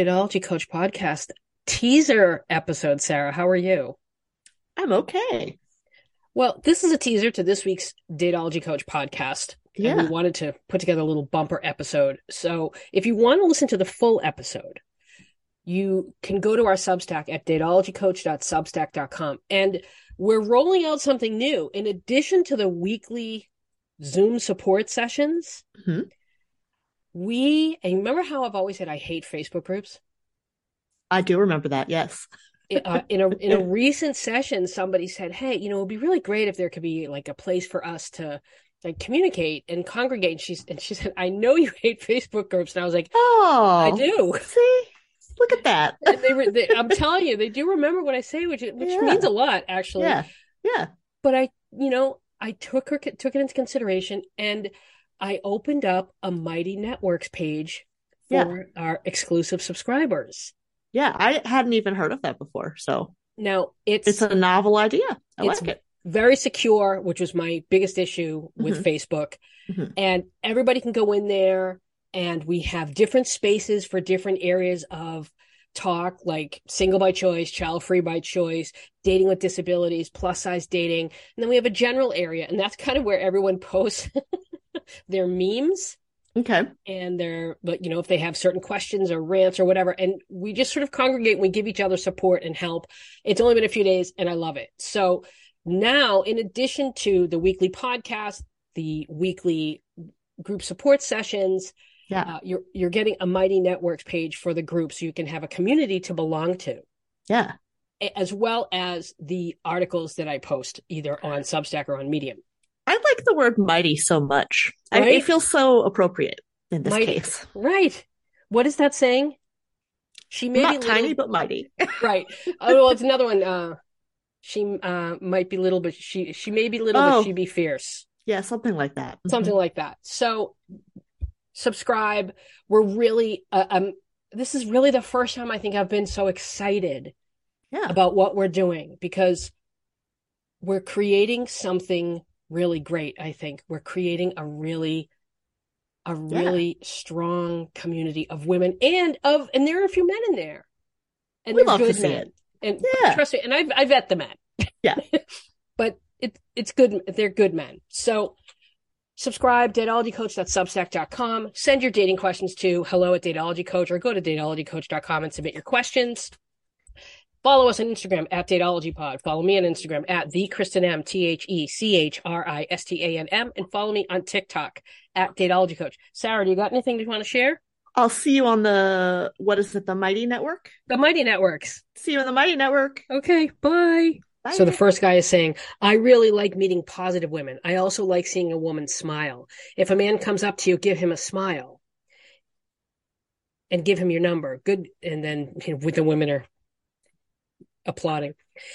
Dateology Coach podcast teaser episode, Sarah. How are you? I'm okay. Well, this is a teaser to this week's Dateology Coach podcast. Yeah. And we wanted to put together a little bumper episode. So if you want to listen to the full episode, you can go to our Substack at dateologycoach.substack.com. And we're rolling out something new. In addition to the weekly Zoom support sessions, Mhm. We, and remember how I've always said I hate Facebook groups? I do remember that. Yes. uh, in a in a recent session, somebody said, "Hey, you know, it'd be really great if there could be like a place for us to like communicate and congregate." And she's and she said, "I know you hate Facebook groups," and I was like, Oh, "I do." See, look at that. And they were, they, I'm telling you, they do remember what I say, which which Yeah. means a lot, actually. yeah. Yeah. But I, you know, I took her took it into consideration, and I opened up a Mighty Networks page for our exclusive subscribers. Yeah. I hadn't even heard of that before. So Now it's it's a novel idea. I It's- like it. very secure, which was my biggest issue with Mhm. Facebook. Mhm. And everybody can go in there, and we have different spaces for different areas of talk, like single by choice, child free by choice, dating with disabilities, plus size dating. And then we have a general area, and that's kind of where everyone posts their memes Okay. and their but you know if they have certain questions or rants or whatever and we just sort of congregate and we give each other support and help it's only been a few days and i love it so now in addition to the weekly podcast the weekly group support sessions Yeah. uh, you're you're getting a mighty networks page for the group so you can have a community to belong to Yeah. as well as the articles that i post either on substack or on medium I like the word mighty so much. I, Right? it feels so appropriate in this Mighty. case. right what is that saying she may Not be little- tiny, but mighty. right. Oh, well, it's another one. Uh, she uh might be little, but she she may be little, but Oh. she be fierce. yeah. Something like that. Something like that. So subscribe. We're really uh, um. This is really the first time I think I've been so excited Yeah. about what we're doing because we're creating something really great. I think we're creating a really a Yeah. really strong community of women and of and there are a few men in there. And We they're love to good see men. it. And Yeah. trust me, and I I vet the men. Yeah. but it it's good they're good men. So subscribe dateologycoach.substack.com. Send your dating questions to hello at dateologycoach or go to dateologycoach.com and submit your questions. Follow us on Instagram at dateologypod. Follow me on Instagram at the Kristen M T H E C H R I S T A N M and follow me on TikTok at dateologycoach. Sarah, do you got anything you want to share? I'll see you on the, what is it, the Mighty Network? The Mighty Networks. See you on the Mighty Network. Okay, bye. Bye. So the first guy is saying, I really like meeting positive women. I also like seeing a woman smile. If a man comes up to you, give him a smile and give him your number. Good. And then you know, with the women are applauding.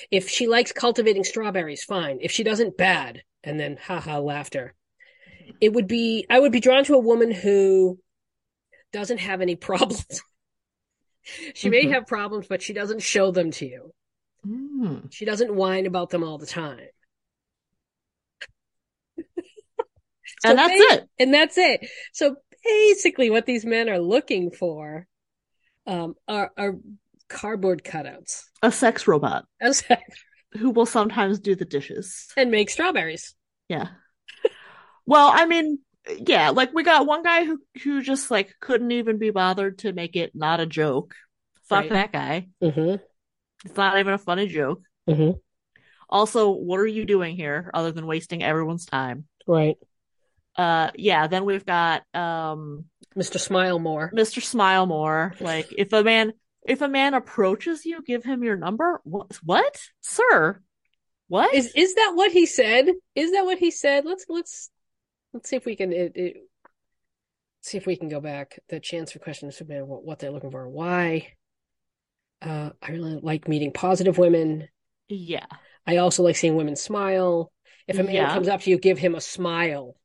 If she likes cultivating strawberries, fine. If she doesn't, bad. And then haha laughter. It would be, I would be drawn to a woman who doesn't have any problems. she may Mhm. have problems, but she doesn't show them to you. Mm. She doesn't whine about them all the time. And that's ba- it. And that's it. So basically, what these men are looking for um, are, are cardboard cutouts A sex robot and who will sometimes do the dishes. And make strawberries. Yeah. Well, I mean, yeah, like we got one guy who who just like couldn't even be bothered to make it not a joke. Fuck Right. that guy. Mm-hmm. It's not even a funny joke. Mm-hmm. Also, what are you doing here other than wasting everyone's time? Right. Uh yeah, then we've got um Mr. Smile More. Mr. Smile More. Like if a man if a man approaches you, give him your number. What what? Sir? What? Is is that what he said? Is that what he said? Let's let's let's see if we can it, it, see if we can go back. The chance for questions to man what, what they're looking for. Why? Uh, I really like meeting positive women. yeah. I also like seeing women smile. If a man Yeah. comes up to you, give him a smile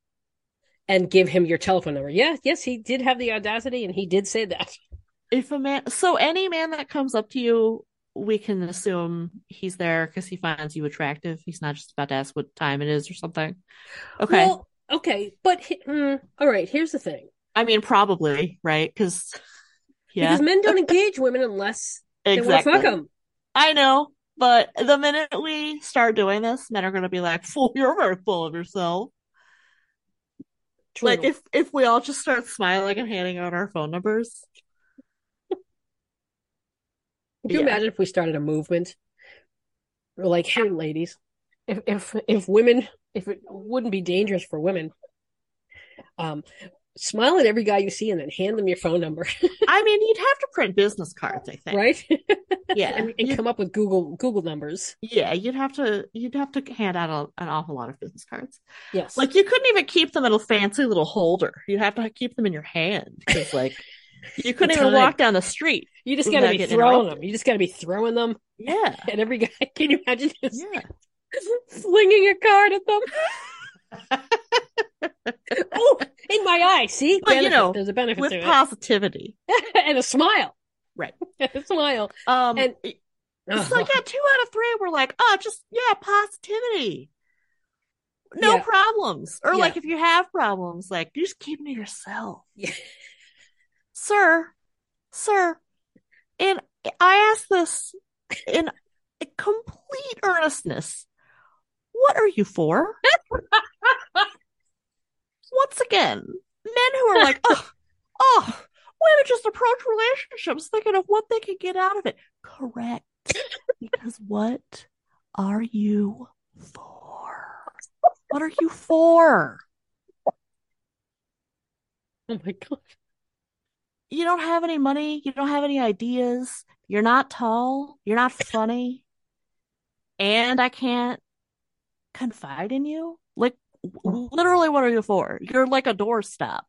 and give him your telephone number. Yeah, yes, he did have the audacity and he did say that. If a man, so any man that comes up to you, we can assume he's there because he finds you attractive. He's not just about to ask what time it is or something. Okay. Well, okay, but mm, all right, here's the thing. I mean, probably, right? Because Yeah, Because men don't engage women unless they want to exactly. fuck them. I know, but the minute we start doing this, men are going to be like, "Fool, you're very full of yourself." True. Like if if we all just start smiling and handing out our phone numbers. Could you yeah. imagine if we started a movement? We're like, hey, ladies, if if if women, if it wouldn't be dangerous for women, um, smile at every guy you see and then hand them your phone number, I mean, you'd have to print business cards, I think. right? Yeah. and, and come up with Google Google numbers. yeah, you'd have to you'd have to hand out a, an awful lot of business cards. Yes, Like you couldn't even keep them in a fancy little holder. You'd have to keep them in your hand because like you couldn't even time. walk down the street. you just got to be throwing them. You just got to be throwing them Yeah. And every guy. Can you imagine just Yeah. flinging a card at them? oh, in my eye. See, But, you know, there's a benefit With positivity. it, and a smile. Right. a smile. Um And- it's like yeah, two out of three were like, oh just yeah, positivity. No Yeah. problems. Or Yeah. like if you have problems, like you just keep them to yourself. Yeah. Sir, sir, and I ask this in complete earnestness. What are you for? Once again, men who are like, oh, oh, women just approach relationships thinking of what they can get out of it. Correct. Because what are you for? What are you for? oh my god. You don't have any money. You don't have any ideas. You're not tall. You're not funny. And I can't confide in you. Like, literally, what are you for? You're like a doorstop.